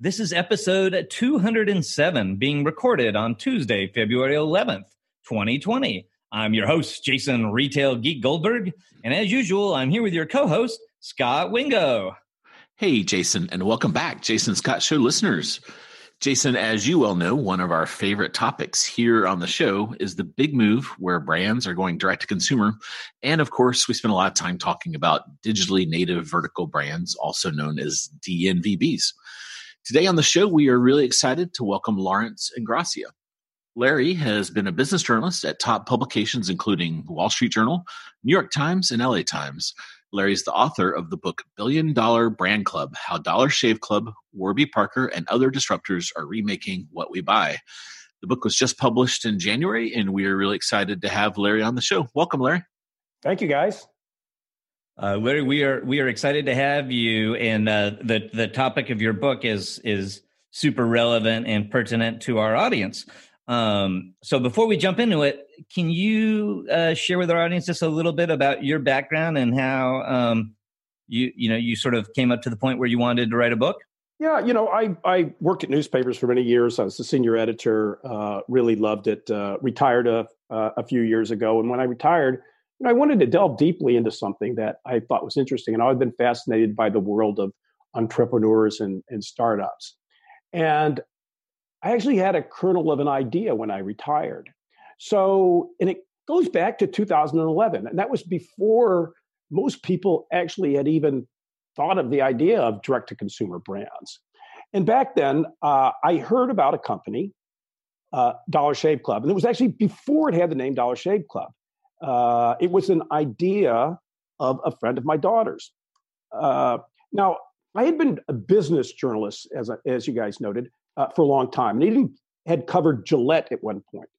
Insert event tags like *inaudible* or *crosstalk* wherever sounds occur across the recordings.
This is episode 207 being recorded on Tuesday, February 11th, 2020. I'm your host, Jason Retail Geek Goldberg. And as usual, I'm here with your co host, Scot Wingo. Hey, Jason, and welcome back, Jason Scot Show listeners. Jason, as you well know, one of our favorite topics here on the show is the big move where brands are going direct to consumer. And of course, we spend a lot of time talking about digitally native vertical brands, also known as DNVBs. Today on the show, we are really excited to welcome Lawrence Ingrassia. Larry has been a business journalist at top publications including Wall Street Journal, New York Times, and LA Times. Larry is the author of the book Billion Dollar Brand Club How Dollar Shave Club, Warby Parker, and Other Disruptors Are Remaking What We Buy. The book was just published in January, and we are really excited to have Larry on the show. Welcome, Larry. Thank you, guys. Uh, Larry, we are we are excited to have you, and uh, the the topic of your book is is super relevant and pertinent to our audience. Um, so before we jump into it, can you uh, share with our audience just a little bit about your background and how um, you you know you sort of came up to the point where you wanted to write a book? Yeah, you know, I I worked at newspapers for many years. I was the senior editor. Uh, really loved it. Uh, retired a a few years ago, and when I retired I wanted to delve deeply into something that I thought was interesting. And I've been fascinated by the world of entrepreneurs and, and startups. And I actually had a kernel of an idea when I retired. So, and it goes back to 2011. And that was before most people actually had even thought of the idea of direct to consumer brands. And back then, uh, I heard about a company, uh, Dollar Shave Club. And it was actually before it had the name Dollar Shave Club. Uh, it was an idea of a friend of my daughter's. Uh, now, I had been a business journalist, as, as you guys noted, uh, for a long time, and even had covered Gillette at one point.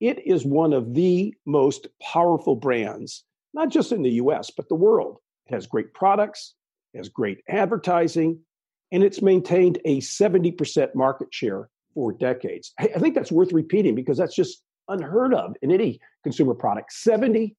It is one of the most powerful brands, not just in the US, but the world. It has great products, has great advertising, and it's maintained a 70% market share for decades. I think that's worth repeating because that's just unheard of in any consumer product 70%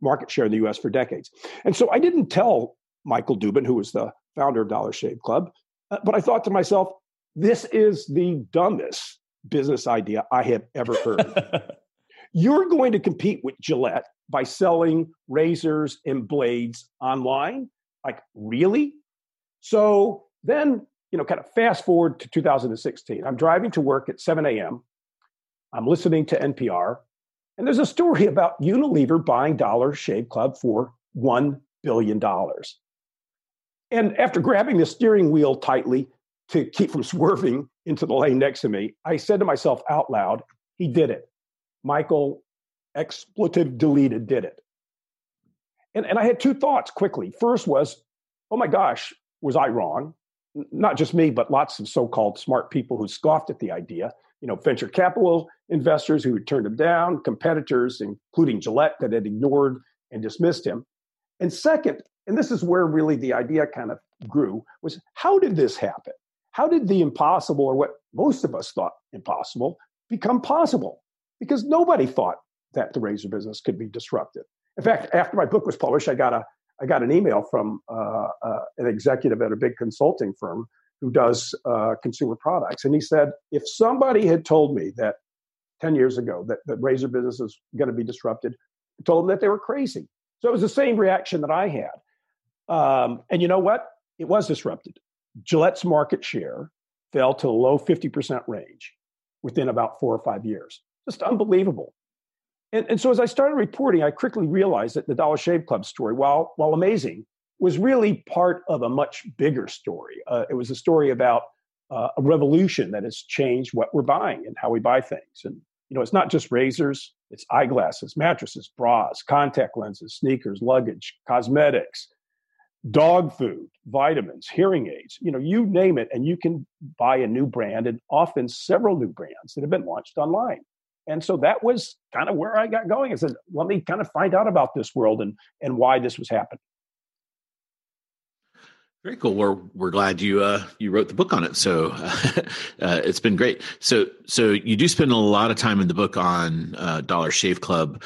market share in the US for decades. And so I didn't tell Michael Dubin, who was the founder of Dollar Shave Club, uh, but I thought to myself, this is the dumbest business idea I have ever heard. *laughs* You're going to compete with Gillette by selling razors and blades online? Like, really? So then, you know, kind of fast forward to 2016. I'm driving to work at 7 a.m. I'm listening to NPR, and there's a story about Unilever buying Dollar Shave Club for $1 billion. And after grabbing the steering wheel tightly to keep from swerving into the lane next to me, I said to myself out loud, he did it. Michael, expletive deleted, did it. And, and I had two thoughts quickly. First was, oh my gosh, was I wrong? Not just me, but lots of so called smart people who scoffed at the idea you know, venture capital investors who turned him down, competitors, including Gillette, that had ignored and dismissed him. And second, and this is where really the idea kind of grew, was how did this happen? How did the impossible, or what most of us thought impossible, become possible? Because nobody thought that the razor business could be disrupted. In fact, after my book was published, I got a I got an email from uh, uh, an executive at a big consulting firm who does uh, consumer products. And he said, if somebody had told me that 10 years ago that, the razor business is going to be disrupted, I told them that they were crazy. So it was the same reaction that I had. Um, and you know what? It was disrupted. Gillette's market share fell to the low 50% range within about four or five years. Just unbelievable. And, and so as I started reporting, I quickly realized that the Dollar Shave Club story, while, while amazing, was really part of a much bigger story. Uh, it was a story about uh, a revolution that has changed what we're buying and how we buy things. And you know, it's not just razors; it's eyeglasses, mattresses, bras, contact lenses, sneakers, luggage, cosmetics, dog food, vitamins, hearing aids. You know, you name it, and you can buy a new brand, and often several new brands that have been launched online. And so that was kind of where I got going. I said, let me kind of find out about this world and, and why this was happening. Very cool. We're we're glad you uh, you wrote the book on it. So *laughs* uh, it's been great. So so you do spend a lot of time in the book on uh, Dollar Shave Club.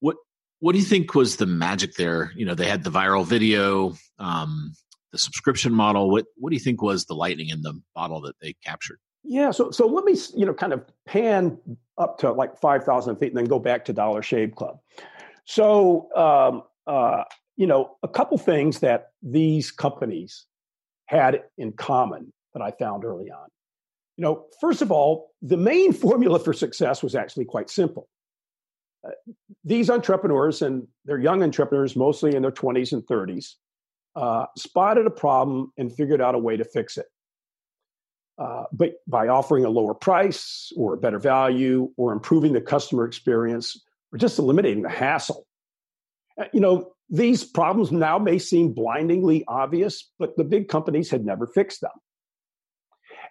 What what do you think was the magic there? You know, they had the viral video, um, the subscription model. What what do you think was the lightning in the bottle that they captured? Yeah, so so let me you know kind of pan up to like five thousand feet and then go back to Dollar Shave Club. So um, uh, you know a couple things that these companies had in common that I found early on. You know, first of all, the main *laughs* formula for success was actually quite simple. Uh, these entrepreneurs, and they're young entrepreneurs, mostly in their 20s and 30s, uh, spotted a problem and figured out a way to fix it. Uh, but by offering a lower price or a better value or improving the customer experience or just eliminating the hassle. Uh, you know, these problems now may seem blindingly obvious, but the big companies had never fixed them.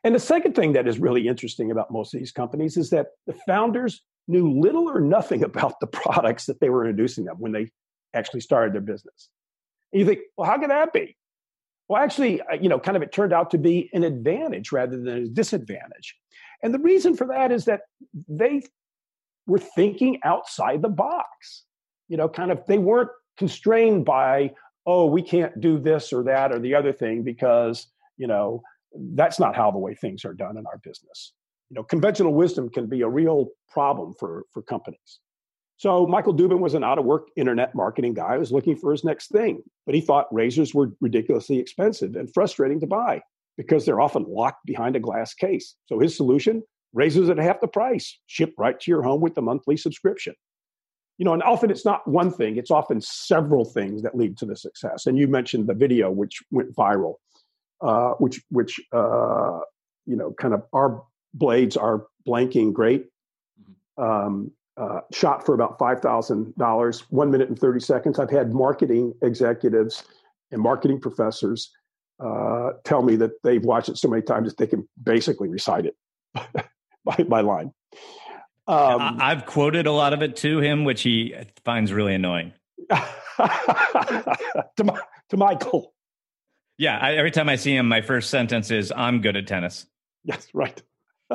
And the second thing that is really interesting about most of these companies is that the founders knew little or nothing *laughs* about the products that they were introducing them when they actually started their business. And you think, well, how could that be? Well, actually, uh, you know, kind of it turned out to be an advantage rather than a disadvantage. And the reason for that is that they were thinking outside the box. You know, kind of they weren't constrained by, oh, we can't do this or that or the other thing because, you know, that's not how the way things are done in our business. You know, conventional wisdom can be a real problem for, for companies. So Michael Dubin was an out of work internet marketing guy who was looking for his next thing, but he thought razors were ridiculously expensive and frustrating to buy because they're often locked behind a glass case. So his solution, razors at half the price, shipped right to your home with the monthly subscription. You know, and often it's not one thing, it's often several things that lead to the success. And you mentioned the video which went viral, uh, which which uh, you know, kind of our blades are blanking great. Mm-hmm. Um, uh, shot for about $5,000, one minute and 30 seconds. I've had marketing executives and marketing professors uh, tell me that they've watched it so many times that they can basically recite it *laughs* by, by line. Um, I've quoted a lot of it to him, which he finds really annoying. *laughs* to, my, to Michael. Yeah, I, every time I see him, my first sentence is, I'm good at tennis. Yes, right. *laughs*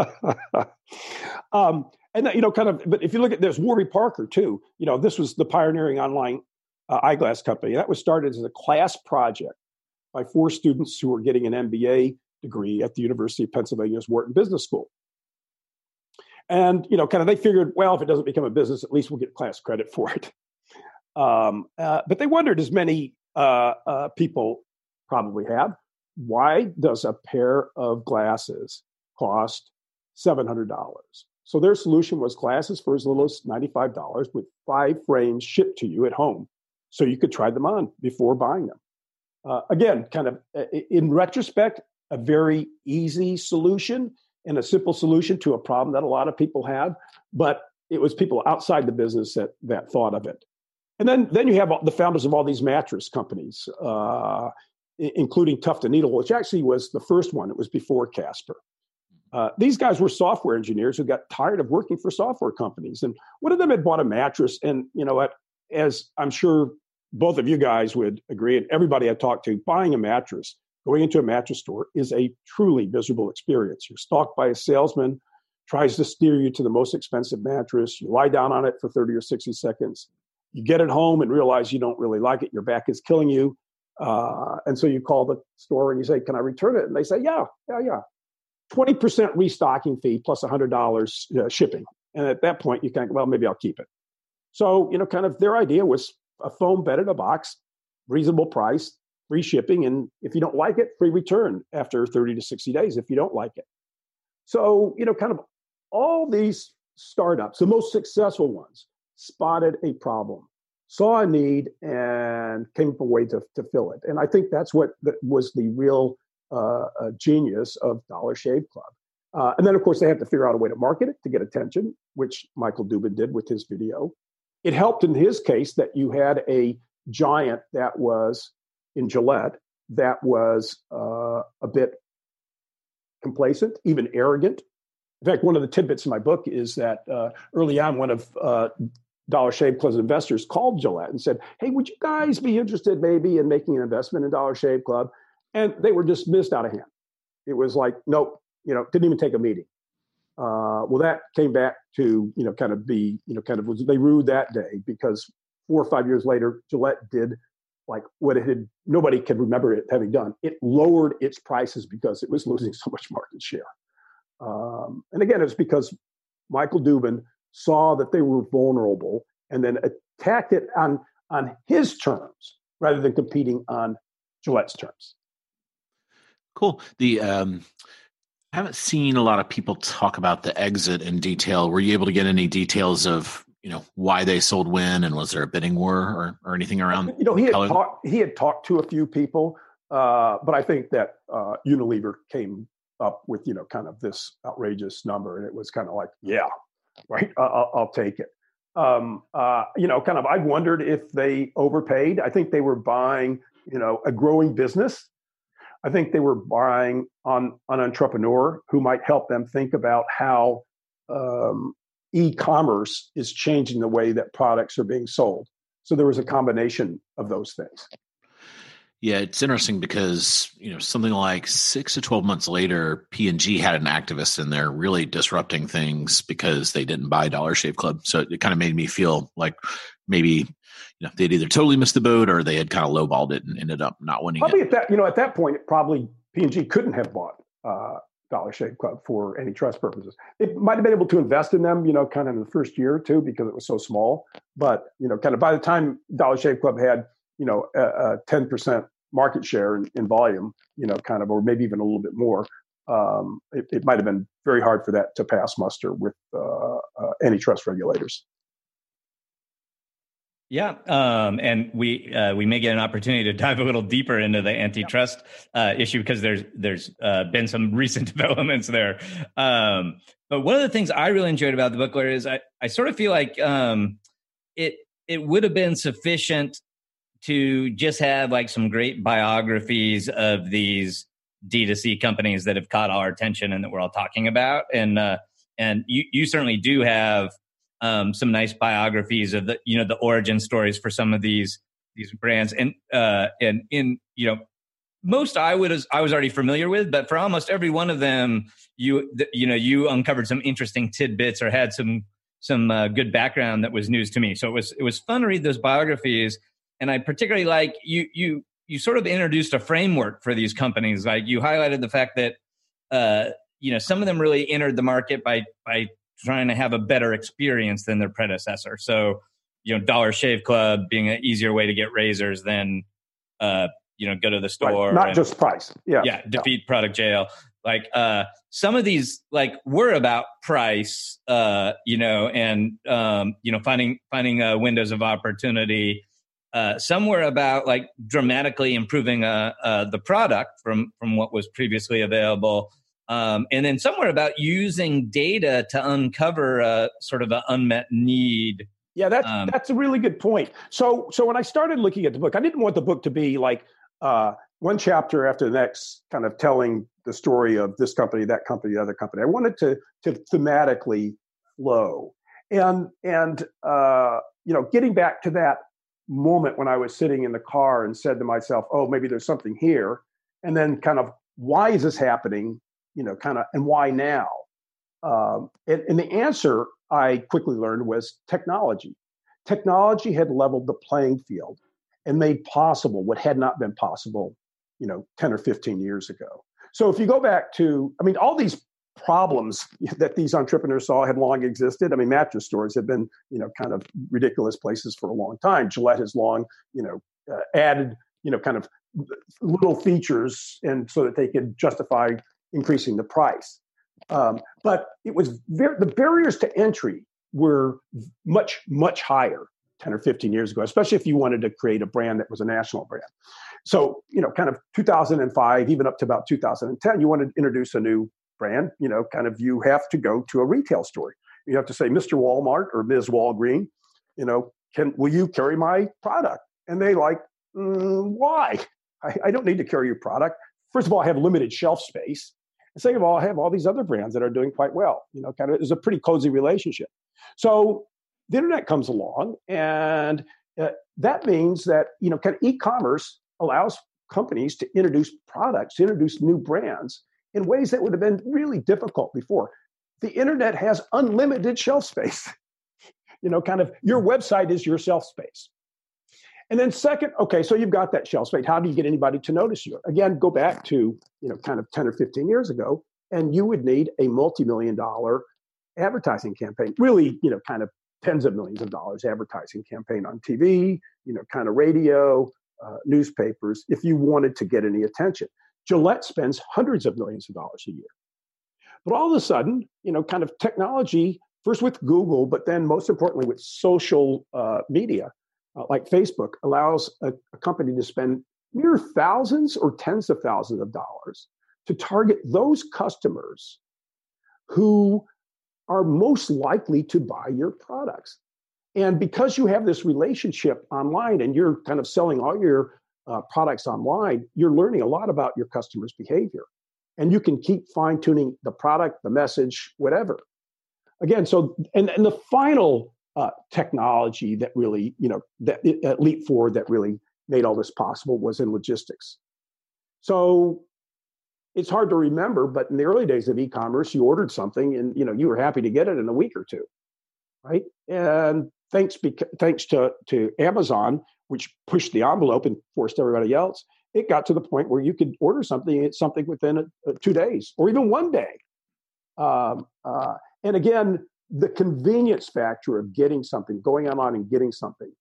um, and you know, kind of. But if you look at there's Warby Parker too. You know, this was the pioneering online uh, eyeglass company. That was started as a class project by four students who were getting an MBA degree at the University of Pennsylvania's Wharton Business School. And you know, kind of they figured, well, if it doesn't become a business, at least we'll get class credit for it. *laughs* Um, uh, but they wondered, as many uh, uh people probably have, why does a pair of glasses cost seven hundred dollars? So their solution was glasses for as little as $95 with five frames shipped to you at home. So you could try them on before buying them. Uh, again, kind of in retrospect, a very easy solution and a simple solution to a problem that a lot of people had, but it was people outside the business that, that thought of it. And then, then you have the founders of all these mattress companies, uh, including Tuft and Needle, which actually was the first one. It was before Casper. Uh, these guys were software engineers who got tired of working for software companies, and one of them had bought a mattress. And you know what? As I'm sure both of you guys would agree, and everybody I talked to, buying a mattress, going into a mattress store, is a truly miserable experience. You're stalked by a salesman, tries to steer you to the most expensive mattress. You lie down on it for 30 or 60 seconds. You get it home and realize you don't really like it. Your back is killing you. Uh, and so you call the store and you say, Can I return it? And they say, Yeah, yeah, yeah. 20% restocking fee plus $100 uh, shipping. And at that point, you think, well, maybe I'll keep it. So, you know, kind of their idea was a foam bed in a box, reasonable price, free shipping. And if you don't like it, free return after 30 to 60 days if you don't like it. So, you know, kind of all these startups, the most successful ones, spotted a problem, saw a need, and came up with a way to, to fill it. And I think that's what was the real uh, genius of Dollar Shave Club. Uh, and then, of course, they have to figure out a way to market it to get attention, which Michael Dubin did with his video. It helped in his case that you had a giant that was in Gillette that was uh, a bit complacent, even arrogant, in fact, one of the tidbits in my book is that uh, early on, one of uh, Dollar Shave Club's investors called Gillette and said, "Hey, would you guys be interested maybe in making an investment in Dollar Shave Club?" And they were dismissed out of hand. It was like, nope, you know, didn't even take a meeting. Uh, well, that came back to you know kind of be you know kind of was they rued that day because four or five years later, Gillette did like what it had nobody could remember it having done. It lowered its prices because it was losing so much market share. Um, and again, it's because Michael Dubin saw that they were vulnerable and then attacked it on on his terms rather than competing on Gillette's terms. Cool. The um, I haven't seen a lot of people talk about the exit in detail. Were you able to get any details of you know why they sold when and was there a bidding war or, or anything around? You know, he had talked he had talked to a few people, uh, but I think that uh, Unilever came up with you know kind of this outrageous number, and it was kind of like, yeah, right, I'll, I'll take it. Um, uh, you know, kind of, I wondered if they overpaid. I think they were buying, you know, a growing business. I think they were buying on an entrepreneur who might help them think about how um, e-commerce is changing the way that products are being sold. So there was a combination of those things. Yeah, it's interesting because you know something like six to twelve months later, P and G had an activist in there really disrupting things because they didn't buy Dollar Shave Club. So it kind of made me feel like maybe you know they'd either totally missed the boat or they had kind of lowballed it and ended up not winning. Probably it. at that you know at that point, probably P and G couldn't have bought uh, Dollar Shave Club for antitrust purposes. It might have been able to invest in them, you know, kind of in the first year or two because it was so small. But you know, kind of by the time Dollar Shave Club had you know a ten percent market share in, in, volume, you know, kind of, or maybe even a little bit more, um, it, it might have been very hard for that to pass muster with uh, uh, antitrust regulators. Yeah, um, and we uh, we may get an opportunity to dive a little deeper into the antitrust uh, issue because there's there's uh, been some recent *laughs* developments there. Um, but one of the things I really enjoyed about the book, Larry, is I, I sort of feel like um, it it would have been sufficient to just have like some great biographies of these D2C companies that have caught our attention and that we're all talking about. And uh, and you you certainly do have um, some nice biographies of the you know the origin stories for some of these these brands and uh, and in you know most I would I was already familiar with, but for almost every one of them, you you know you uncovered some interesting tidbits or had some some uh, good background that was news to me. So it was it was fun to read those biographies and I particularly like you you you sort of introduced a framework for these companies. Like you highlighted the fact that uh, you know some of them really entered the market by by trying to have a better experience than their predecessor. So you know, Dollar Shave Club being an easier way to get razors than uh, you know go to the store. Right. Not and, just price. Yeah. Yeah. Defeat no. product jail. Like uh, some of these like were about price, uh, you know, and um, you know finding finding uh, windows of opportunity uh, somewhere about like dramatically improving uh, uh, the product from from what was previously available, um, and then somewhere about using data to uncover a sort of an unmet need. Yeah, that's um, that's a really good point. So so when I started looking at the book, I didn't want the book to be like uh, one chapter after the next, kind of telling the story of this company, that company, the other company. I wanted to to thematically flow, and and uh, you know, getting back to that moment when I was sitting in the car and said to myself, oh, maybe there's something here. And then kind of, why is this happening? You know, kind of, and why now? Um, and, and the answer I quickly learned was technology. Technology had leveled the playing field and made possible what had not been possible, you know, 10 or 15 years ago. So if you go back to, I mean, all these problems that these entrepreneurs saw had long existed. I mean, mattress stores have been, you know, kind of ridiculous places for a long time. Gillette has long, you know, uh, added, you know, kind of little features and so that they could justify increasing the price. Um, but it was very, the barriers to entry were much, much higher 10 or 15 years ago, especially if you wanted to create a brand that was a national brand. So, you know, kind of 2005, even up to about 2010, you wanted to introduce a new brand, you know, kind of you have to go to a retail store. You have to say, Mr. Walmart or Ms. Walgreen, you know, can will you carry my product? And they like, mm, why? I, I don't need to carry your product. First of all, I have limited shelf space. And second of all, I have all these other brands that are doing quite well. You know, kind of it's a pretty cozy relationship. So the internet comes along, and uh, that means that you know, kind of e-commerce allows companies to introduce products, to introduce new brands in ways that would have been really difficult before. The internet has unlimited shelf space. *laughs* you know, kind of your website is your shelf space. And then second, okay, so you've got that shelf space. How do you get anybody to notice you? Again, go back to, you know, kind of 10 or 15 years ago, and you would need a multi-million dollar advertising campaign, really, you know, kind of tens of millions of dollars advertising campaign on TV, you know, kind of radio, uh, newspapers, if you wanted to get any attention. Gillette spends hundreds of millions of dollars a year. But all of a sudden, you know, kind of technology, first with Google, but then most importantly with social uh, media, uh, like Facebook, allows a, a company to spend mere thousands or tens of thousands of dollars to target those customers who are most likely to buy your products. And because you have this relationship online and you're kind of selling all your uh, products online, you're learning a lot about your customers' behavior. And you can keep fine tuning the product, the message, whatever. Again, so, and, and the final uh, technology that really, you know, that leap forward that really made all this possible was in logistics. So it's hard to remember, but in the early days of e-commerce, you ordered something and you know you were happy to get it in a week or two, right? And thanks beca- thanks to to Amazon, which pushed the envelope and forced everybody else, it got to the point where you could order something something within a, a two days or even one day. Um, uh, and again, the convenience factor of getting something, going online and getting something,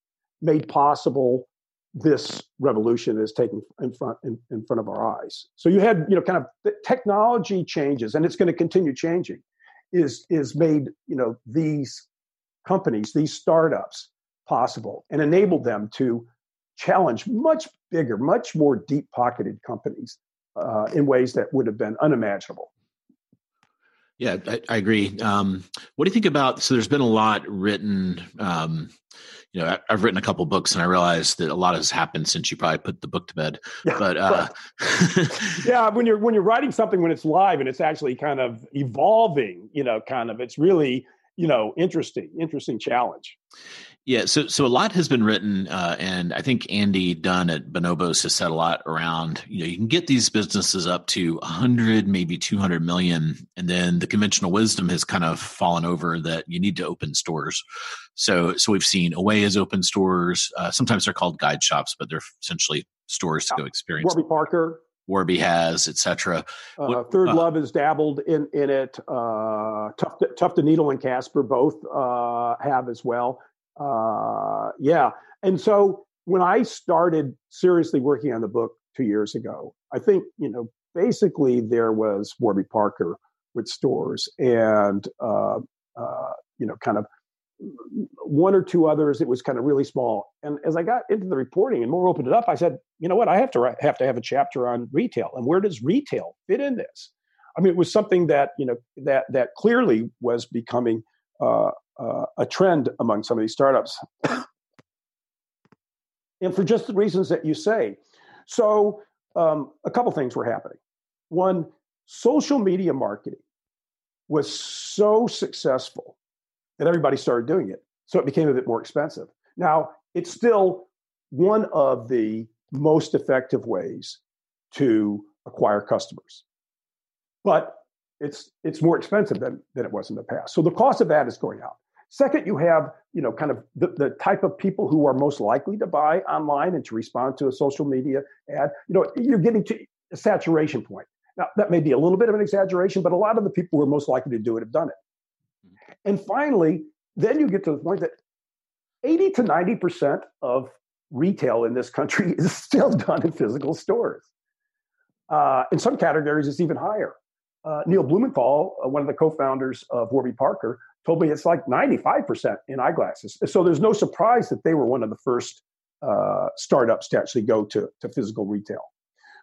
made possible this revolution is taking in front in, in front of our eyes. So you had, you know, kind of technology changes, and it's going to continue changing. Is is made, you know, these companies, these startups possible, and enabled them to challenge much bigger, much more deep pocketed companies uh, in ways that would have been unimaginable. Yeah, I, I agree. Um, what do you think about? So, there's been a lot written. Um, you know, I, have written a couple books, and I realize that a lot has happened since you probably put the book to bed. *laughs* Yeah, but uh, yeah, when you're when you're writing something when it's live and it's actually kind of evolving, you know, kind of it's really you know interesting, interesting challenge. Yeah, so so a lot has been written, uh, and I think Andy Dunn at Bonobos has said a lot around. You know, you can get these businesses up to 100, maybe 200 million, and then the conventional wisdom has kind of fallen over that you need to open stores. So so we've seen Away has open stores. Uh, sometimes they're called guide shops, but they're essentially stores to go experience. Warby Parker. Warby has, etc. Uh, Third uh, Love has dabbled in in it. Uh, Tuft, Tuft and Needle and Casper both uh, have as well. Uh, yeah. And so when I started seriously working on the book two years ago, I think, you know, basically there was Warby Parker with stores and, uh, uh, you know, kind of one or two others. It was kind of really small. And as I got into the reporting and more opened it up, I said, you know what, I have to write, have to have a chapter on retail. And where does retail fit in this? I mean, it was something that you know that that clearly was becoming uh, uh, a trend among some of these startups. and for just the reasons that you say. So, um, a couple things were happening. One, social media marketing was so successful that everybody started doing it. So it became a bit more expensive. Now, it's still one of the most effective ways to acquire customers. But it's it's more expensive than, than it was in the past. So the cost of that is going up. Second, you have, you know, kind of the, the type of people who are most likely to buy online and to respond to a social media ad. You know, you're getting to a saturation point. Now, that may be a little bit of an exaggeration, but a lot of the people who are most likely to do it have done it. And finally, then you get to the point that 80 to 90% of retail in this country *laughs* is still done in physical stores. Uh, in some categories, it's even higher. Uh, Neil Blumenthal, uh, one of the co-founders of Warby Parker, told me it's like 95% in eyeglasses. So there's no surprise that they were one of the first uh, startups to actually go to, to physical retail.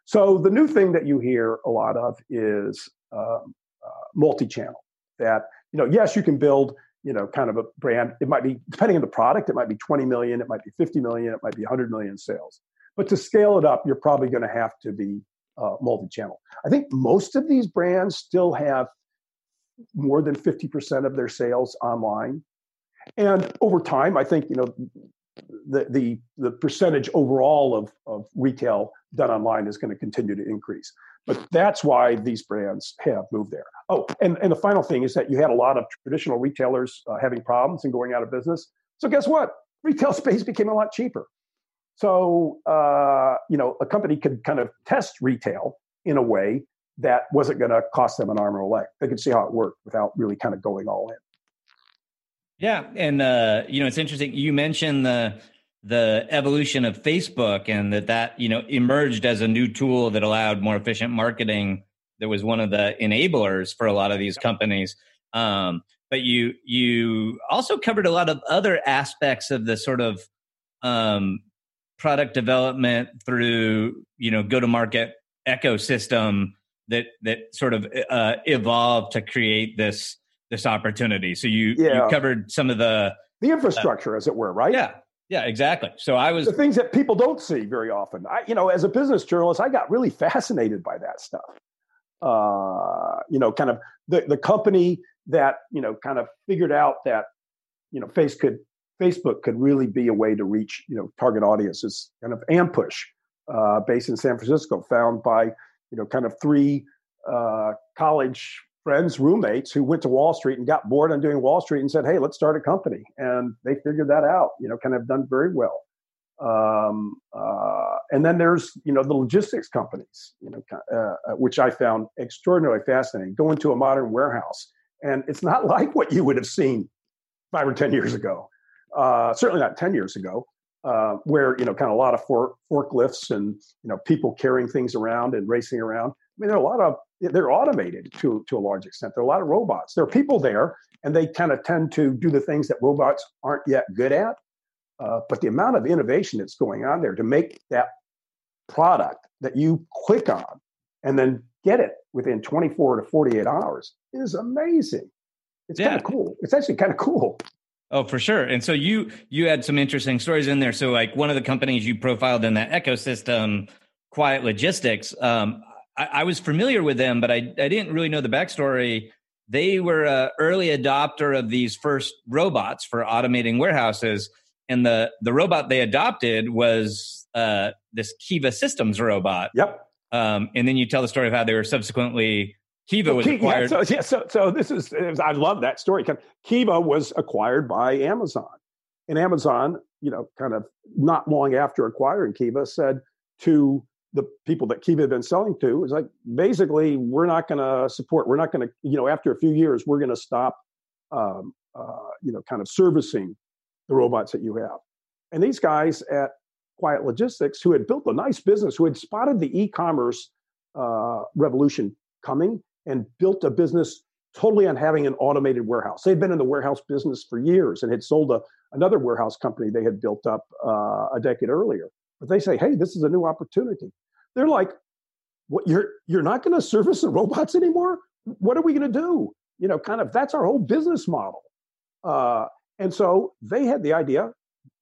So the new thing that you hear a lot of is um, uh, multi-channel. That you know, yes, you can build you know kind of a brand. It might be depending on the product. It might be 20 million. It might be 50 million. It might be 100 million sales. But to scale it up, you're probably going to have to be uh, multi-channel. I think most of these brands still have more than 50% of their sales online. And over time, I think, you know, the, the, the percentage overall of, of retail done online is going to continue to increase. But that's why these brands have moved there. Oh, and, and the final thing is that you had a lot of traditional retailers uh, having problems and going out of business. So guess what? Retail *laughs* space became a lot cheaper. So, uh, you know, a company could kind of test retail in a way that wasn't going to cost them an arm or a leg. They could see how it worked without really kind of going all in. Yeah, and uh, you know it's interesting. You mentioned the the evolution of Facebook and that that you know emerged as a new tool that allowed more efficient marketing. That was one of the enablers for a lot of these companies. Um, but you you also covered a lot of other aspects of the sort of um, product development through you know go to market ecosystem that that sort of uh, evolved to create this this opportunity. So you yeah. you covered some of the the infrastructure, uh, as it were, right? Yeah, yeah, exactly. So I was the things that people don't see very often. I, you know, as a business journalist, I got really fascinated by that stuff. Uh, you know, kind of the the company that you know kind of figured out that you know face could Facebook could really be a way to reach you know target audiences. Kind of Ampush, uh, based in San Francisco, found by you know, kind of three uh, college friends, roommates who went to Wall Street and got bored on doing Wall Street and said, "Hey, let's start a company." And they figured that out. You know, kind of done very well. Um, uh, and then there's you know the logistics companies, you know, uh, uh, which I found extraordinarily fascinating. Go into a modern warehouse, and it's not *laughs* like what you would have seen five or ten years ago. Uh, certainly not ten years ago uh, where you know kind of a lot of for, forklifts and you know people carrying things around and racing around. I mean, there are a lot of they're automated to to a large extent. There are a lot of robots. There are people there, and they kind of tend to do the things that robots aren't yet good at. Uh, but the amount of innovation that's going on there to make that product that you click on and then get it within 24 to 48 hours is amazing. It's yeah. kind of cool. It's actually kind of cool. Oh, for sure. And so you you had some interesting stories in there. So like one of the companies you profiled in that ecosystem, Quiet Logistics. Um, I, I, was familiar with them, but I I didn't really know the backstory. They were an early adopter of these first robots for automating warehouses, and the the robot they adopted was uh, this Kiva Systems robot. Yep. Um, and then you tell the story of how they were subsequently Kiva was acquired. Yeah, so, yeah, so, so this is, I love that story. Kiva was acquired by Amazon. And Amazon, you know, kind of not long after acquiring Kiva, said to the people that Kiva had been selling to, is like, basically, we're not going to support, we're not going to, you know, after a few years, we're going to stop, um, uh, you know, kind of servicing the robots that you have. And these guys at Quiet Logistics, who had built a nice business, who had spotted the e commerce uh, revolution coming, and built a business totally on having an automated warehouse. They'd been in the warehouse business for years and had sold a, another warehouse company they had built up uh, a decade earlier. But they say, hey, this is a new opportunity. They're like, what you're you're not going to service the robots anymore? What are we going to do? You know, kind of that's our whole business model. Uh, and so they had the idea,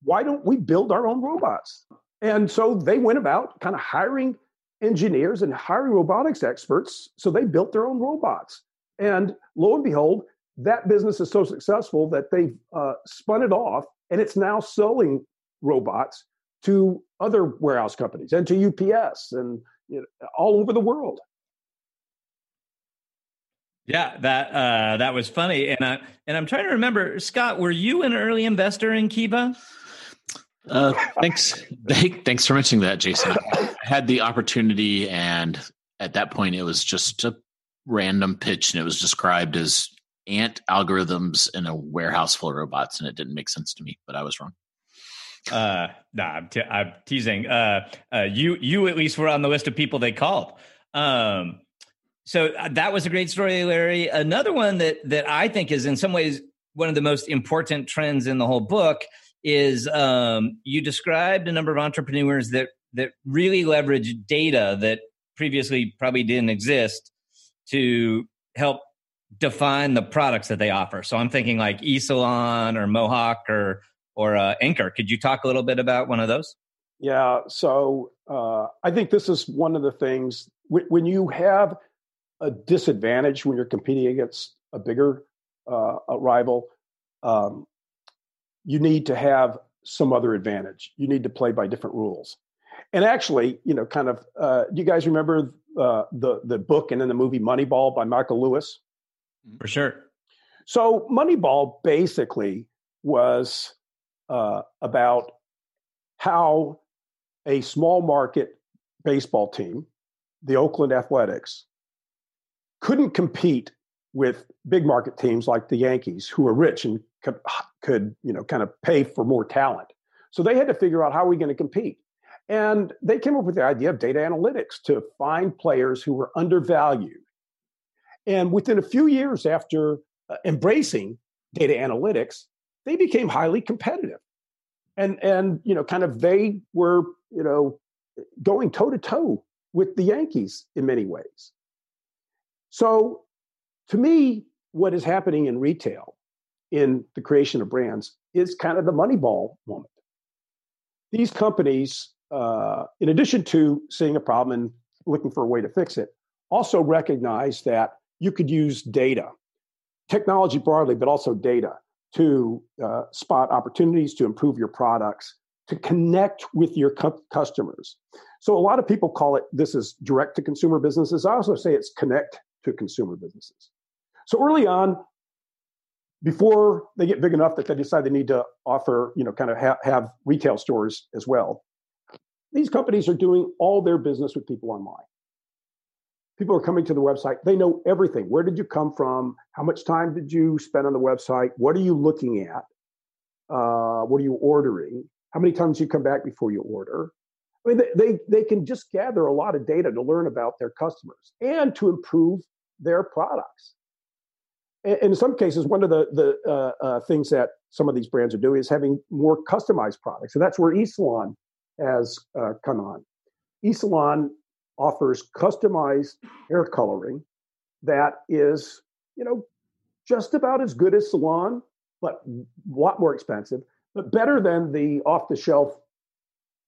why don't we build our own robots? And so they went about kind of hiring engineers and hiring robotics experts. So they built their own robots. And lo and behold, that business is so successful that they've uh, spun it off and it's now selling robots to other warehouse companies and to UPS and you know, all over the world. Yeah, that uh, that was funny, and I and I'm trying to remember, Scot, were you an early investor in Kiva? Uh, thanks. Thanks for mentioning that, Jason. I had the opportunity, and at that point, it was just a random pitch, and it was described as ant algorithms in a warehouse full of robots, and it didn't make sense to me, but I was wrong. Uh, nah, I'm, te- I'm teasing. Uh, uh, you, you at least were on the list of people they called. Um, so uh, that was a great story, Larry. Another one that that I think is in some ways one of the most important trends in the whole book is um, you described a number of entrepreneurs that that really leverage data that previously probably didn't exist to help define the products that they offer. So I'm thinking like eSalon or Mohawk or or uh, Anker. Could you talk a little bit about one of those? Yeah. So uh, I think this is one of the things when you have a disadvantage when you're competing against a bigger uh, a rival, um, you need to have some other advantage. You need to play by different rules. And actually, you know, kind of, uh, do you guys remember uh, the the book and then the movie Moneyball by Michael Lewis? For sure. So Moneyball basically was uh, about how a small market baseball team, the Oakland Athletics, couldn't compete with big market teams like the Yankees, who are rich and could, could you know kind of pay for more talent. So they had to figure out how are we going to compete. And they came up with the idea of data analytics to find players who were undervalued. And within a few years after uh, embracing data analytics, they became highly competitive. And and you know kind of they were, you know, going toe to toe with the Yankees in many ways. So to me, what is happening in retail in the creation of brands is kind of the Moneyball moment. These companies, uh, in addition to seeing a problem and looking for a way to fix it, also recognize that you could use data, technology broadly, but also data to uh, spot opportunities to improve your products, to connect with your cu- customers. So a lot of people call it this is direct to consumer businesses. I also say it's connect to consumer businesses. So early on, before they get big enough that they decide they need to offer, you know, kind of ha- have retail stores as well, these companies are doing all their business with people online. People are coming to the website. They know everything. Where did you come from? How much time did you spend on the website? What are you looking at? Uh, what are you ordering? How many times you come back before you order? I mean, they, they, they can just gather a lot of data to learn about their customers and to improve their products. In some cases, one of the, the uh, uh, things that some of these brands are doing is having more customized products. And that's where eSalon has uh, come on. eSalon offers customized hair coloring that is, you know, just about as good as salon, but a lot more expensive, but better than the off the shelf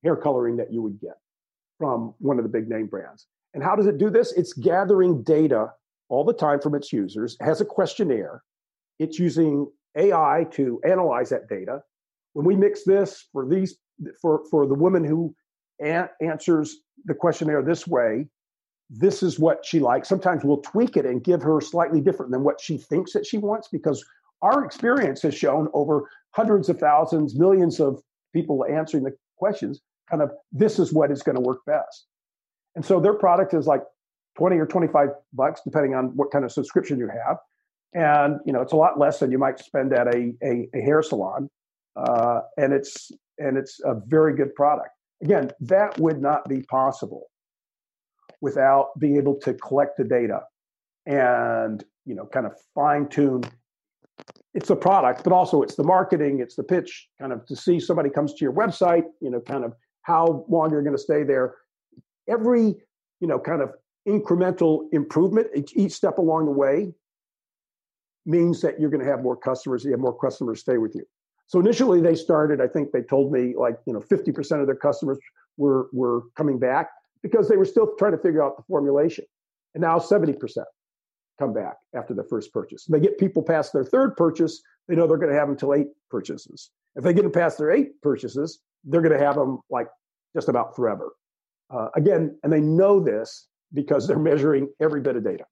hair coloring that you would get from one of the big name brands. And how does it do this? It's gathering data all the time from its users, has a questionnaire. It's using AI to analyze that data. When we mix this for these for for the woman who a- answers the questionnaire this way, this is what she likes. Sometimes we'll tweak it and give her slightly different than what she thinks that she wants because our experience has shown over hundreds of thousands, millions of people answering the questions kind of this is what is going to work best. And so their product is like 20 or 25 bucks, depending on what kind of subscription you have. And, you know, it's a lot less than you might spend at a, a, a hair salon. Uh, and it's, and it's a very good product. Again, that would not be possible without being able to collect the data and, you know, kind of fine tune it's a product, but also it's the marketing, it's the pitch, kind of to see somebody comes to your website, you know, kind of how long you're going to stay there. Every, you know, kind of incremental improvement each, step along the way means that you're going to have more customers. You have more customers stay with you. So initially they started, I think they told me like, you know, 50% of their customers were, were coming back because they were still trying to figure out the formulation. And now 70% come back after the first purchase. They get people past their third purchase, they know they're going to have until eight purchases. If they get them past their eight purchases, they're going to have them like just about forever. Uh, again, and they know this because they're measuring every bit of data.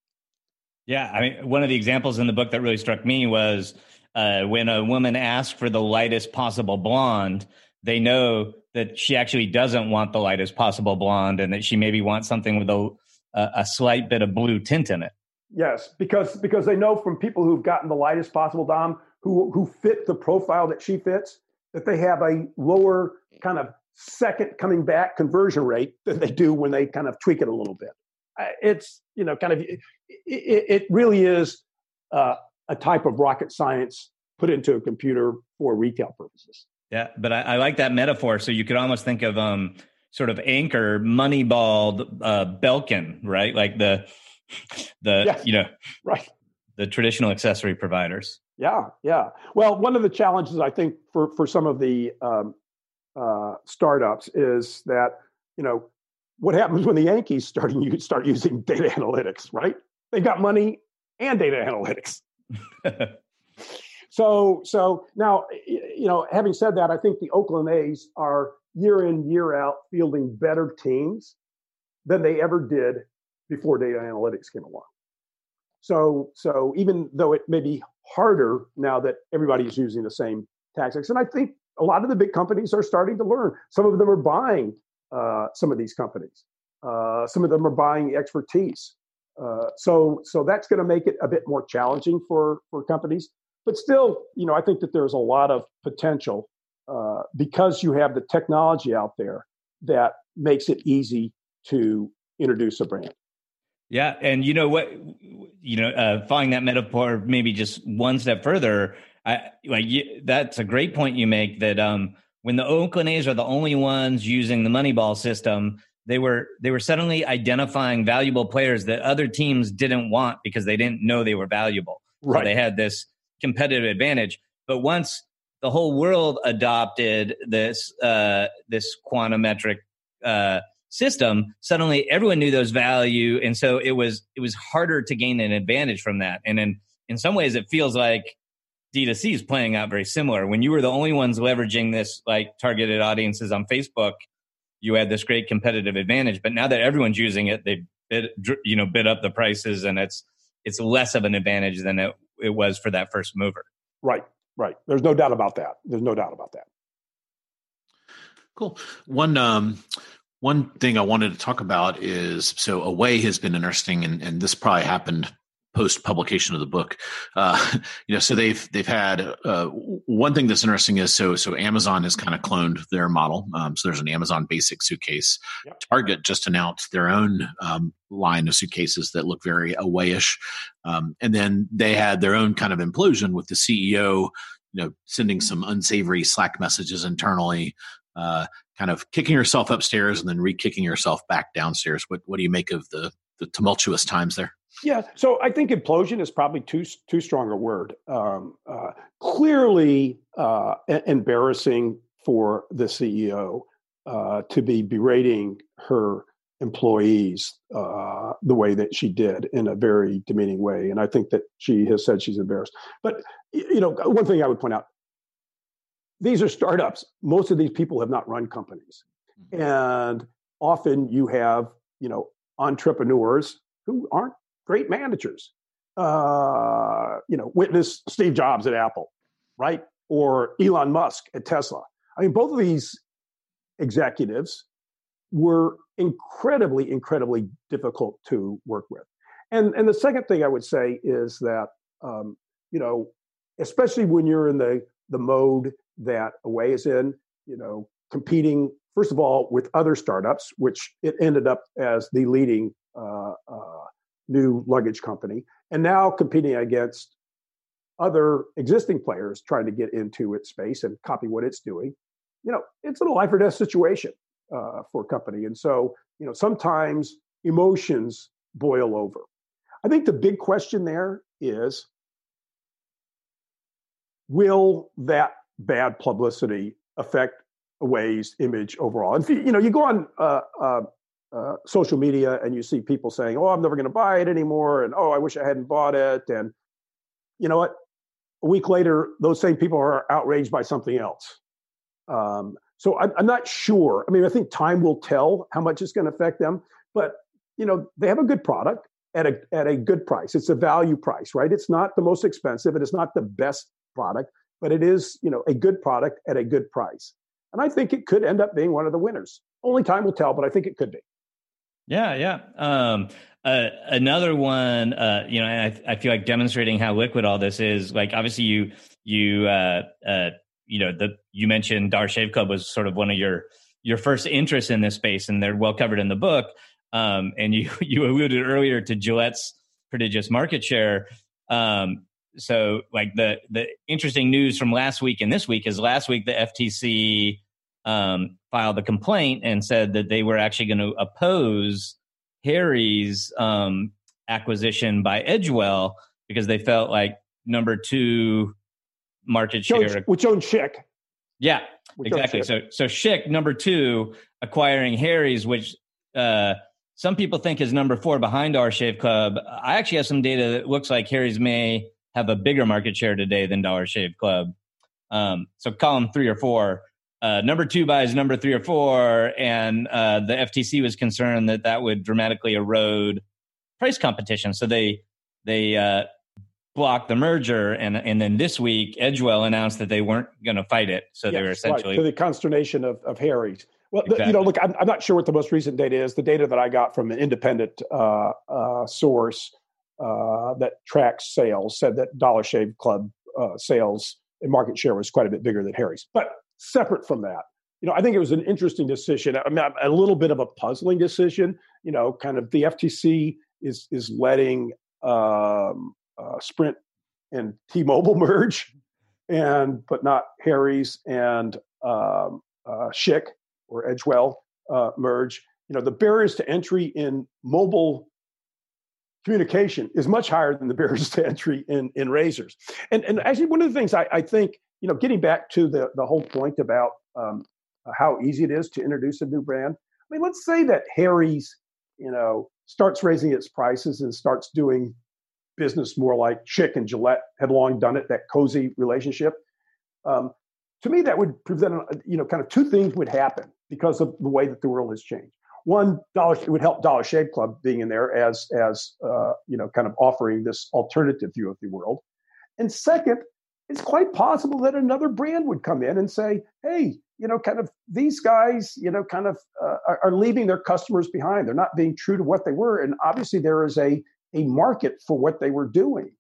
Yeah, I mean, one of the examples in the book that really struck me was uh, when a woman asks for the lightest possible blonde. They know that she actually doesn't want the lightest possible blonde, and that she maybe wants something with a a slight bit of blue tint in it. Yes, because because they know from people who've gotten the lightest possible dom who who fit the profile that she fits that they have a lower kind of second coming back conversion rate than they do when they kind of tweak it a little bit. It's you know kind of it, it really is uh, a type of rocket science put into a computer for retail purposes. Yeah, but I, I like that metaphor. So you could almost think of um sort of Anker moneyball uh, Belkin, right? Like the *laughs* the yes, you know right the traditional accessory providers. Yeah, yeah. Well, one of the challenges I think for for some of the um, uh, startups is that you know what happens when the Yankees starting you start using data analytics, right? They've got money and data analytics. *laughs* so so now you know, having said that, I think the Oakland A's are year in year out fielding better teams than they ever did before data analytics came along. So so even though it may be harder now that everybody's using the same tactics, and I think a lot of the big companies are starting to learn. Some of them are buying uh, some of these companies. Uh, some of them are buying expertise. Uh, so so that's going to make it a bit more challenging for for companies. But still, you know, I think that there's a lot of potential uh, because you have the technology out there that makes it easy to introduce a brand. Yeah, and you know what, you know, uh, following that metaphor, maybe just one step further. I like you, that's a great point you make. That um, when the Oakland A's are the only ones using the Moneyball system, they were they were suddenly identifying valuable players that other teams didn't want because they didn't know they were valuable. Right. So they had this competitive advantage. But once the whole world adopted this uh, this quantometric uh, system, suddenly everyone knew those value, and so it was it was harder to gain an advantage from that. And in in some ways, it feels like D2C is playing out very similar. When you were the only ones leveraging this like targeted audiences on Facebook, you had this great competitive advantage. But now that everyone's using it, they bid, you know bid up the prices, and it's it's less of an advantage than it, it was for that first mover. Right, right. There's no doubt about that. There's no doubt about that. Cool. One um, one thing I wanted to talk about is so Away has been interesting, and, and this probably happened post publication of the book. Uh, *laughs* you know, so they've they've had uh, one thing that's interesting is so so Amazon has kind of cloned their model. Um, so there's an Amazon Basic suitcase. Yep. Target just announced their own um, line of suitcases that look very awayish, um, and then they had their own kind of implosion with the CEO. You know, sending some unsavory Slack messages internally, uh, kind of kicking herself upstairs and then re-kicking herself back downstairs. What what do you make of the the tumultuous times there? Yeah, so I think implosion is probably too too strong a word. Um, uh, clearly uh, embarrassing for the CEO uh, to be berating her employees uh, the way that she did in a very demeaning way, and I think that she has said she's embarrassed. But you know, one thing I would point out: these are startups. Most of these people have not run companies, mm-hmm. and often you have you know entrepreneurs who aren't great managers. Uh, you know, witness Steve Jobs at Apple, right? Or Elon Musk at Tesla. I mean, both of these executives were incredibly, incredibly difficult to work with. And and the second thing I would say is that um, you know, especially when you're in the the mode that Away is in, you know, competing first of all with other startups, which it ended up as the leading uh, uh, new luggage company, and now competing against other existing players trying to get into its space and copy what it's doing. You know, it's a life or death situation uh, for a company, and so you know sometimes emotions boil over. I think the big question there is will that bad publicity affect Away's image overall? And you know, you go on uh, uh, uh, social media and you see people saying, "Oh, I'm never going to buy it anymore," and "Oh, I wish I hadn't bought it," and you know what? A week later, those same people are outraged by something else. Um, so I'm, I'm not sure. I mean, I think time will tell how much it's going to affect them. But you know, they have a good product at a at a good price. It's a value price, right? It's not the most expensive, and it's not the best product, but it is you know a good product at a good price. And I think it could end up being one of the winners. Only time will tell, but I think it could be. Yeah, yeah. Um, uh, another one, uh, you know, I, I feel like demonstrating how liquid all this is. Like, obviously, you you uh, uh, you know, the you mentioned Dollar Shave Club was sort of one of your your first interests in this space, and they're well covered in the book. Um, and *laughs* you you alluded earlier to Gillette's prodigious market share. Um, so, like the the interesting news from last week and this week is last week the FTC um, filed a complaint and said that they were actually going to oppose Harry's um, acquisition by Edgewell because they felt like number two market share, which owned Schick. Yeah, exactly. So so Schick number two acquiring Harry's, which uh, some people think is number four behind our Shave Club. I actually have some data that looks like Harry's may have a bigger market share today than Dollar Shave Club. Um, so column three or four. Uh, number two buys number three or four, and uh, the FTC was concerned that that would dramatically erode price competition. So they they uh, blocked the merger, and and then this week Edgewell announced that they weren't going to fight it. So yes, they were essentially right, to the consternation of, of Harry's. Well, exactly. the, you know, look, I'm, I'm, not sure what the most recent data is. The data that I got from an independent uh, uh, source uh, that tracks sales said that Dollar Shave Club uh, sales and market share was quite a bit bigger than Harry's. But separate from that, you know, I think it was an interesting decision. I mean, a little bit of a puzzling decision. You know, kind of the FTC is is letting um, uh, Sprint and T-Mobile *laughs* merge, and but not Harry's and um, uh, Schick or Edgewell uh, merge. You know, the barriers to entry in mobile communication is much higher than the barriers to entry in in razors. And and actually, one of the things I, I think, you know, getting back to the the whole point about um, how easy it is to introduce a new brand. I mean, let's say that Harry's, you know, starts raising its prices and starts doing business more like Schick and Gillette had long done it, that cozy relationship. Um, to me, that would present, you know, kind of two things would happen because of the way that the world has changed. One, Dollar it would help Dollar Shave Club being in there as as uh, you know, kind of offering this alternative view of the world. And second, it's quite possible that another brand would come in and say, "Hey, you know, kind of these guys, you know, kind of uh, are, are leaving their customers behind. They're not being true to what they were, and obviously there is a a market for what they were doing."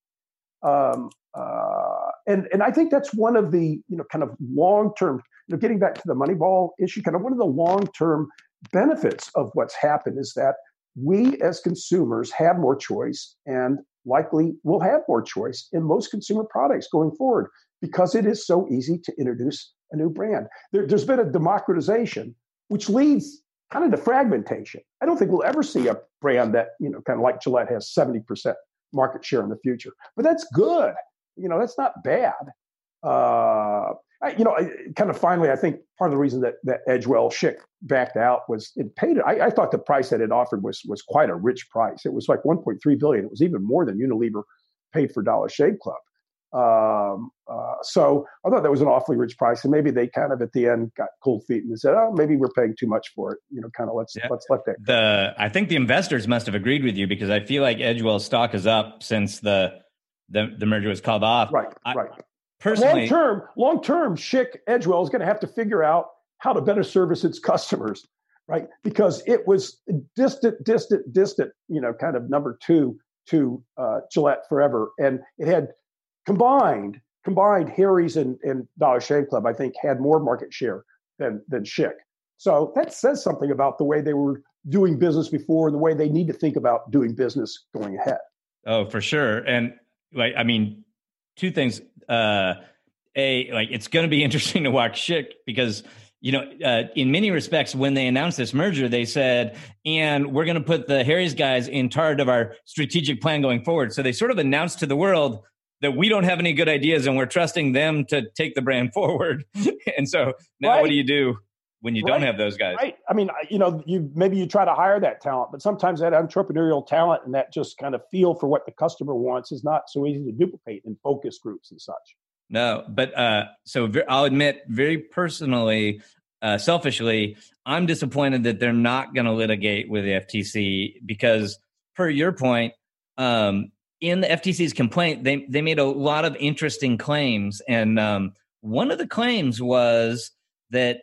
Um, uh, and and I think that's one of the you know kind of long term. You know, getting back to the Moneyball issue, kind of one of the long term benefits of what's happened is that we as consumers have more choice and likely will have more choice in most consumer products going forward because it is so easy to introduce a new brand. There, has been a democratization, which leads kind of to fragmentation. I don't think we'll ever see a brand that, you know, kind of like Gillette has 70% market share in the future. But that's good. You know, that's not bad. Uh, I, you know, I, kind of finally, I think part of the reason that that Edgewell Schick backed out was it paid it. I, I, thought the price that it offered was was quite a rich price. It was like 1.3 billion. It was even more than Unilever paid for Dollar Shave Club. Um, uh, so I thought that was an awfully rich price, and maybe they kind of at the end got cold feet and said, "Oh, maybe we're paying too much for it." You know, kind of let's yeah. let's let that. Go. The I think the investors must have agreed with you because I feel like Edgewell's stock is up since the the, the merger was called off. Right, I, right. Personally, long term, long term, Schick Edgewell is going to have to figure out how to better service its customers, right? Because it was distant, distant, distant, you know, kind of number two to uh, Gillette forever, and it had combined combined Harry's and, and Dollar Shave Club. I think had more market share than than Schick. So that says something about the way they were doing business before and the way they need to think about doing business going ahead. Oh, for sure. And like, I mean, two things. Uh, a like, it's going to be *laughs* interesting to watch Schick because you know, uh, in many respects, when they announced this merger, they said, and we're going to put the Harry's guys in charge of our strategic plan going forward. So they sort of announced to the world that we don't have any good ideas and we're trusting them to take the brand forward. *laughs* and so now right. what do you do when you right. don't have those guys? Right. I mean, you know, you maybe you try to hire that talent, but sometimes that entrepreneurial talent and that just kind of feel for what the customer wants is not so easy to duplicate in focus groups and such. No, but uh, so I'll admit, very personally, uh, selfishly, I'm disappointed that they're not going to litigate with the FTC because, per your point, um, in the FTC's complaint, they they made a lot of interesting claims, and um, one of the claims was that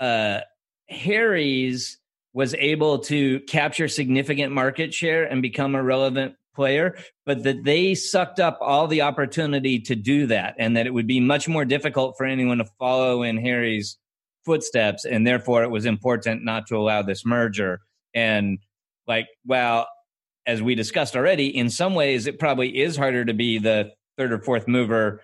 uh, Harry's was able to capture significant market share and become a relevant player, but that they sucked up all the opportunity to do that, and that it would be much more difficult for anyone to follow in Harry's footsteps, and therefore it was important not to allow this merger. And like, well, as we discussed already, in some ways it probably is harder to be the third or fourth mover.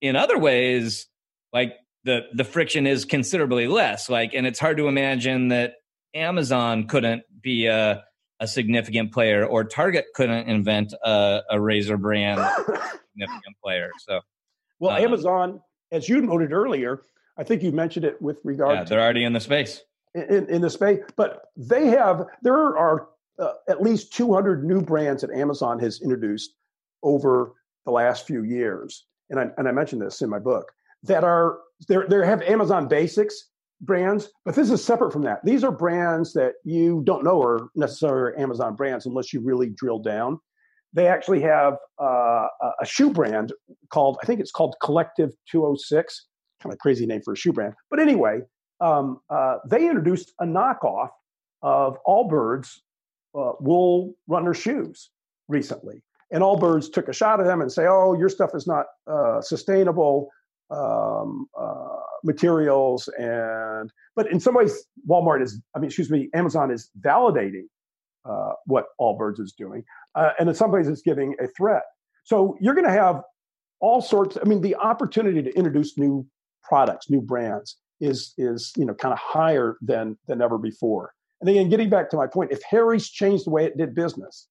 In other ways, like the the friction is considerably less. Like, and it's hard to imagine that Amazon couldn't be a a significant player, or Target couldn't invent a, a razor brand *coughs* significant player. So, well, um, Amazon, as you noted earlier, I think you mentioned it with regard. Yeah, they're already in the space. In, in the space, but they have. There are uh, at least 200 new brands that Amazon has introduced over the last few years, and I, and I mentioned this in my book that are they they have Amazon Basics brands, but this is separate from that. These are brands that you don't know are necessarily Amazon brands unless you really drill down. They actually have uh, a shoe brand called, I think it's called Collective 206, kind of crazy name for a shoe brand. But anyway, um, uh, they introduced a knockoff of Allbirds uh, wool runner shoes recently. And Allbirds took a shot at them and say, oh, your stuff is not uh, sustainable um, uh, materials and but in some ways walmart is i mean excuse me amazon is validating uh, what allbirds is doing uh, and in some ways it's giving a threat. So you're going to have all sorts i mean the opportunity to introduce new products new brands is is you know kind of higher than than ever before. And again getting back to my point if harry's changed the way it did business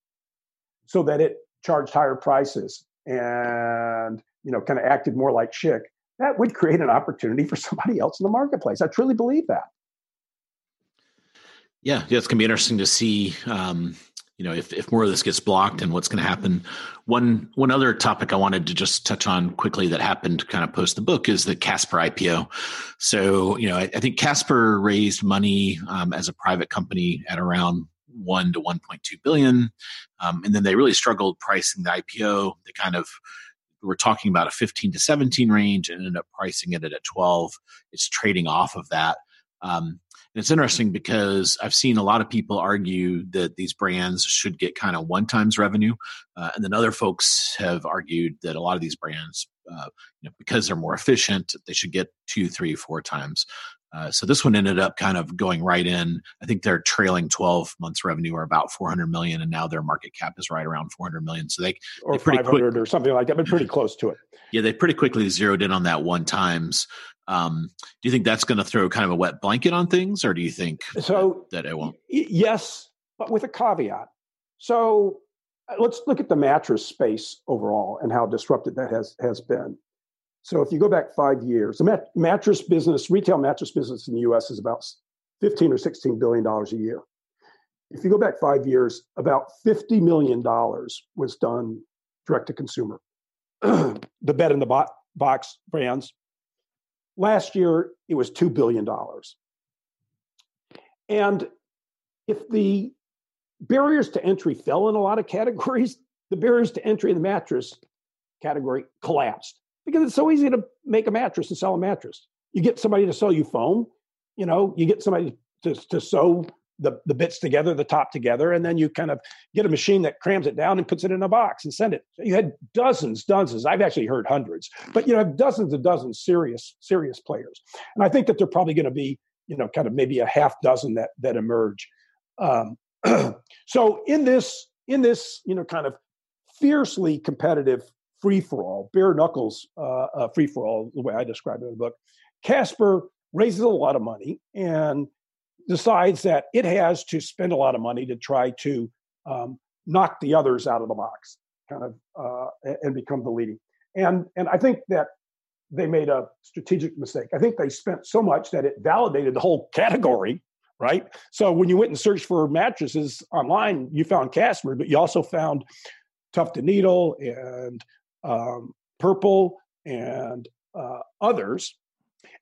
so that it charged higher prices and you know kind of acted more like Schick that would create an opportunity for somebody else in the marketplace. I truly believe that. Yeah, yeah, it's going to be interesting to see. Um, you know, if, if more of this gets blocked and what's going to happen. One one other topic I wanted to just touch on quickly that happened kind of post the book is the Casper IPO. So, you know, I, I think Casper raised money um, as a private company at around one to one point two billion, um, and then they really struggled pricing the IPO. They kind of were talking about a 15 to 17 range and ended up pricing it at 12. It's trading off of that. Um, and it's interesting because I've seen a lot of people argue that these brands should get kind of one times revenue. Uh, and then other folks have argued that a lot of these brands, uh, you know, because they're more efficient, they should get two, three, four times. Uh, so this one ended up kind of going right in. I think their trailing 12 months revenue are about 400 million, and now their market cap is right around 400 million. So they or they pretty 500 quick, or something like that, but pretty close to it. Yeah, they pretty quickly zeroed in on that one times. Um, do you think that's going to throw kind of a wet blanket on things, or do you think so that, that it won't? Yes, but with a caveat. So uh, let's look at the mattress space overall and how disrupted that has has been. So if you go back five years, the mat- mattress business, retail mattress business in the U.S. is about 15 or 16 billion dollars a year. If you go back five years, about 50 million dollars was done direct to consumer. *clears throat* the bed in the bo- box brands. Last year, it was two billion dollars. And if the barriers to entry fell in a lot of *laughs* categories, the barriers to entry in the mattress category collapsed because it's so easy to make a mattress and sell a mattress. You get somebody to sell you foam, you know, you get somebody to, to sew the, the bits together, the top together, and then you kind of get a machine that crams it down and puts it in a box and send it. You had dozens, dozens. I've actually heard hundreds, but you know, dozens and dozens serious, serious players. And I think that they're probably going to be, you know, kind of maybe a half dozen that that emerge. Um, *clears throat* so in this, in this, you know, kind of fiercely competitive free for all, bare knuckles uh, uh, free for all, the way I describe it in the book. Casper raises a lot of money and decides that it has to spend a lot of money to try to um, knock the others out of the box, kind of, uh, and become the leading. And and I think that they made a strategic mistake. I think they spent so much that it validated the whole category, right? So when you went and searched for mattresses online, you found Casper, but you also found Tuft & Needle and um, Purple, and uh, others.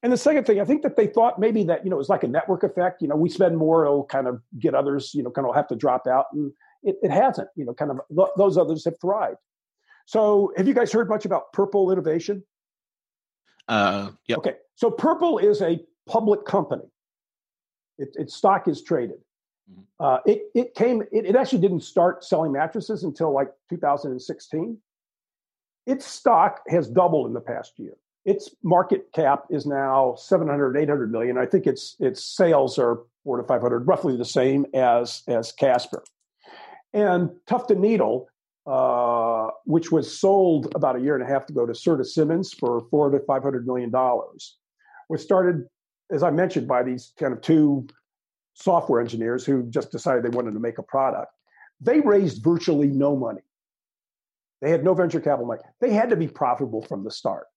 And the second thing, I think that they thought maybe that you know it was like a network effect. You know, we spend more, it'll kind of get others, you know, kind of have to drop out, and it, it hasn't. You know, kind of those others have thrived. So, have you guys heard much about Purple Innovation? Uh, yeah. Okay, so Purple is a public company. It, its stock is traded. Mm-hmm. Uh, it it came. It, it actually didn't start selling mattresses until like 2016 its stock has doubled in the past year. Its market cap is now 700, 800 million. I think its its sales are four to 500, roughly the same as as Casper. And Tuft & Needle, uh, which was sold about a year and a half ago to Serta Simmons for four to 500 million dollars, was started, as I mentioned, by these kind of two software engineers who just decided they wanted to make a product. They raised virtually no money. They had no venture capital money. They had to be profitable from the start.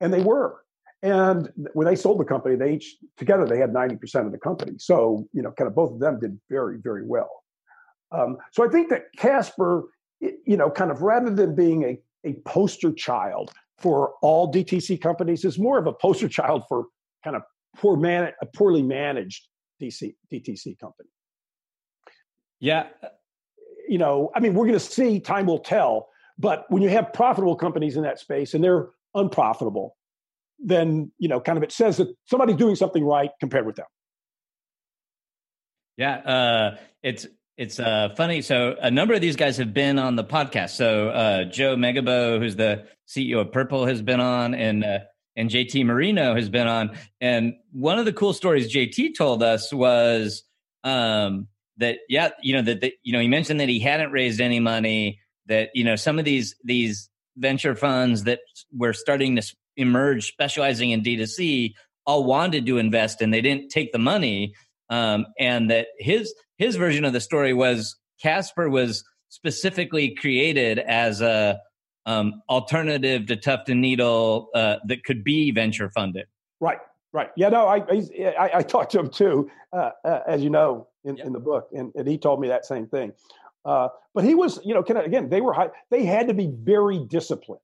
And they were. And when they sold the company, they each together they had 90% of the company. So, you know, kind of both of them did very, very well. Um, so I think that Casper, you know, kind of rather than being a, a poster child for all DTC companies, is more of a poster child for kind of poor man, a poorly managed DC, DTC company. Yeah. You know, I mean, we're going to see, time will tell. But when you have profitable companies in that space and they're unprofitable, then, you know, kind of it says that somebody's doing something right compared with them. Yeah. Uh, it's, it's uh, funny. So a number of these guys have been on the podcast. So uh, Joe Megibow, who's the CEO of Purple, has been on, and uh, and JT Marino has been on. And one of the cool stories JT told us was um, that yeah, you know that, that you know he mentioned that he hadn't raised any money. That you know some of these these venture funds that were starting to emerge, specializing in D2C, all wanted to invest and they didn't take the money. Um, and that his his version of the story was Casper was specifically created as a um, alternative to Tuft and Needle uh, that could be venture funded. Right, right. Yeah, no, I I, I talked to him too, uh, uh, as you know, in, in the book, and, and he told me that same thing. Uh, but he was, you know, again, they were high, they had to be very disciplined,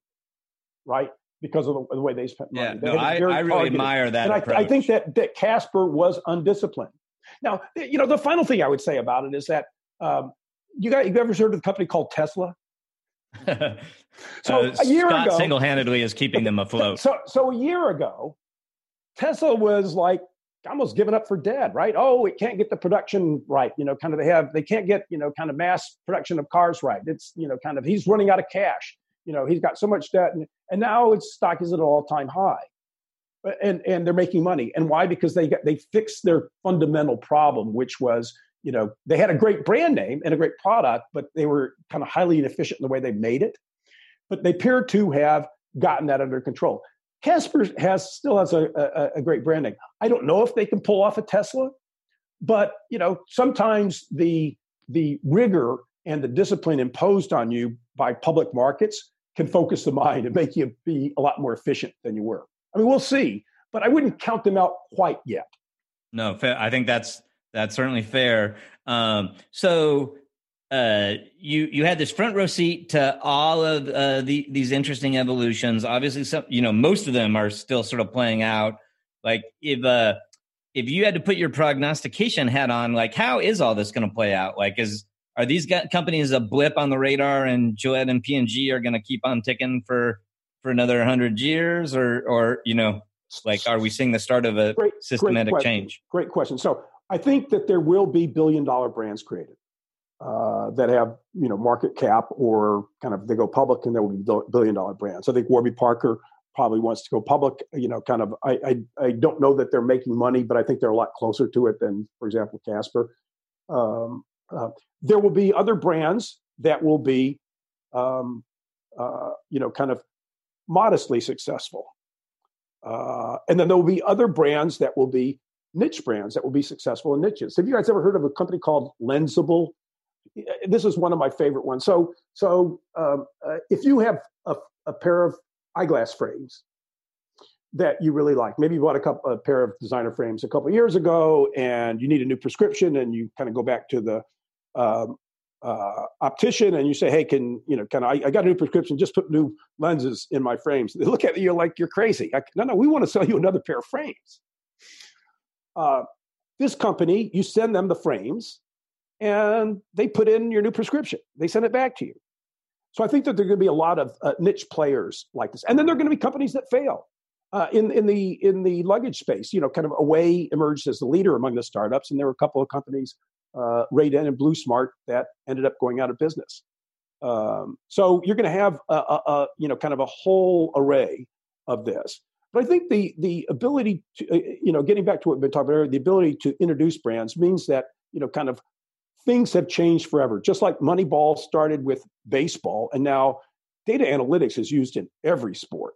right? Because of the, the way they spent money. Yeah, no, I, I really admire that. And I, I, think that that Casper was undisciplined. Now, you know, the final thing I would say about it is that um, you got you ever heard of a company called Tesla? *laughs* so uh, a year Scot ago, single-handedly is keeping them afloat. *laughs* So, so a year ago, Tesla was like almost given up for dead, right? Oh, it can't get the production right. You know, kind of they have they can't get you know kind of mass production of cars right. It's you know kind of he's running out of cash. You know, he's got so much debt, and, and now its stock is at an all-time high and and they're making money and why because they got they fixed their fundamental problem which was you know they had a great brand name and a great product but they were kind of highly inefficient in the way they made it but they appear to have gotten that under control casper has still has a, a, a great branding. i don't know if they can pull off a tesla but you know sometimes the the rigor and the discipline imposed on you by public markets can focus the mind and make you be a lot more efficient than you were I mean, we'll see, but I wouldn't count them out quite yet. No, I think that's that's certainly fair. Um, so uh, you you had this front row seat to all of uh, the, these interesting evolutions. Obviously, some you know most of them are still sort of playing out. Like if uh, if you had to put your prognostication hat on, like how is all this going to play out? Like is are these companies a blip on the radar, and Gillette and P and G are going to keep on ticking for for another hundred years, or or you know, like are we seeing the start of a great, systematic great change? Great question. So I think that there will be billion dollar brands created uh, that have you know market cap or kind of they go public and there will be billion dollar brands. I think Warby Parker probably wants to go public. You know, kind of I, I I don't know that they're making money, but I think they're a lot closer to it than, for example, Casper. Um, uh, there will be other brands that will be, um, uh, you know, kind of modestly successful. Uh, and then there will be other brands that will be niche brands that will be successful in niches. Have you guys ever heard of a company called Lensabl? This is one of my favorite ones. So, so um, uh, if you have a, a, pair of eyeglass frames that you really like, maybe you bought a, couple, a pair of designer frames a couple years ago, and you need a new prescription, and you kind of go back to the um, uh, optician and you say, "Hey, can you know? Can I? I got a new prescription. Just put new lenses in my frames." They look at you like you're crazy. I, no, no, we want to sell you another pair of frames. Uh, this company, you send them the frames, and they put in your new prescription. They send it back to you. So I think that there are going to be a lot of uh, niche players like this, and then there are going to be companies that fail. Uh, in in the in the luggage space, you know, kind of Away emerged as the leader among the startups, and there were a couple of companies uh, Raden and Bluesmart that ended up going out of business. Um, so you're going to have a, a, a, you know kind of a whole array of this. But I think the the ability to uh, you know getting back to what we've been talking about earlier, the ability to introduce brands means that you know kind of things have changed forever. Just like Moneyball started with baseball, and now data analytics is used in every sport.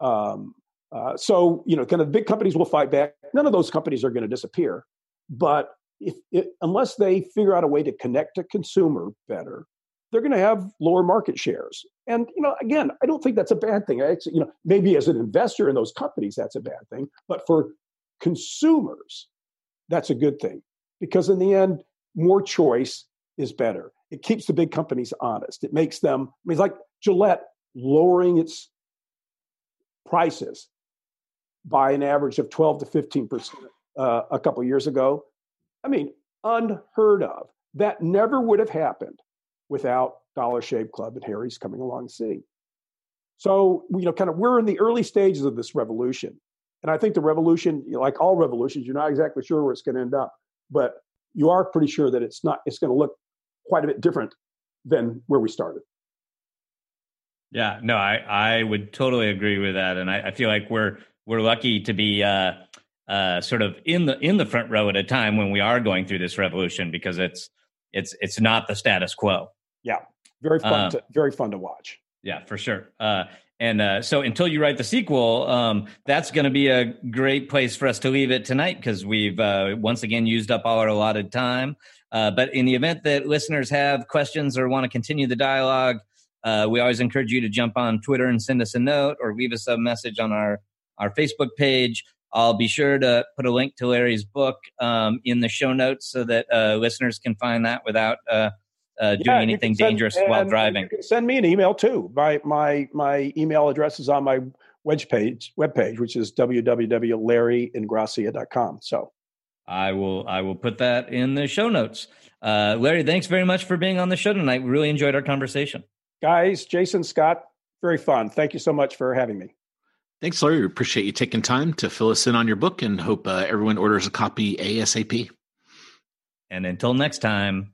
Um, uh, so you know, kind of big companies will fight back. None of those companies are going to disappear, but if, unless they figure out a way to connect to consumer better, they're going to have lower market shares. And you know, again, I don't think that's a bad thing. I, you know, maybe as an investor in those companies, that's a bad thing. But for consumers, that's a good thing because in the end, more choice is better. It keeps the big companies honest. It makes them. I mean, it's like Gillette lowering its prices by an average of 12 to 15 percent uh, a couple years ago. I mean, unheard of. That never would have happened without Dollar Shave Club and Harry's coming along scene. So, you know, kind of we're in the early stages of this revolution. And I think the revolution, like all revolutions, you're not exactly sure where it's going to end up, but you are pretty sure that it's not, it's going to look quite a bit different than where we started. Yeah, no, I, I would totally agree with that. And I, I feel like we're, we're lucky to be, uh, uh, sort of in the in the front row at a time when we are going through this revolution because it's it's it's not the status quo. Yeah, very fun. Um, to, very fun to watch. Yeah, for sure. Uh, and uh, so until you write the sequel, um, that's going to be a great place for us to leave it tonight because we've uh, once again used up all our allotted time. Uh, but in the event that listeners have questions or want to continue the dialogue, uh, we always encourage you to jump on Twitter and send us a note or leave us a message on our our Facebook page. I'll be sure to put a link to Larry's book um, in the show notes so that uh, listeners can find that without uh, doing yeah, anything send, dangerous while driving. send me an email too. My my my email address is on my web page, web page, which is www.larryingrassia.com. So I will I will put that in the show notes. Uh, Larry, thanks very much for being on the show tonight. We really enjoyed our conversation. Guys, Jason Scot, very fun. Thank you so much for having me. Thanks, Larry. We appreciate you taking time to fill us in on your book and hope uh, everyone orders a copy ASAP. And until next time,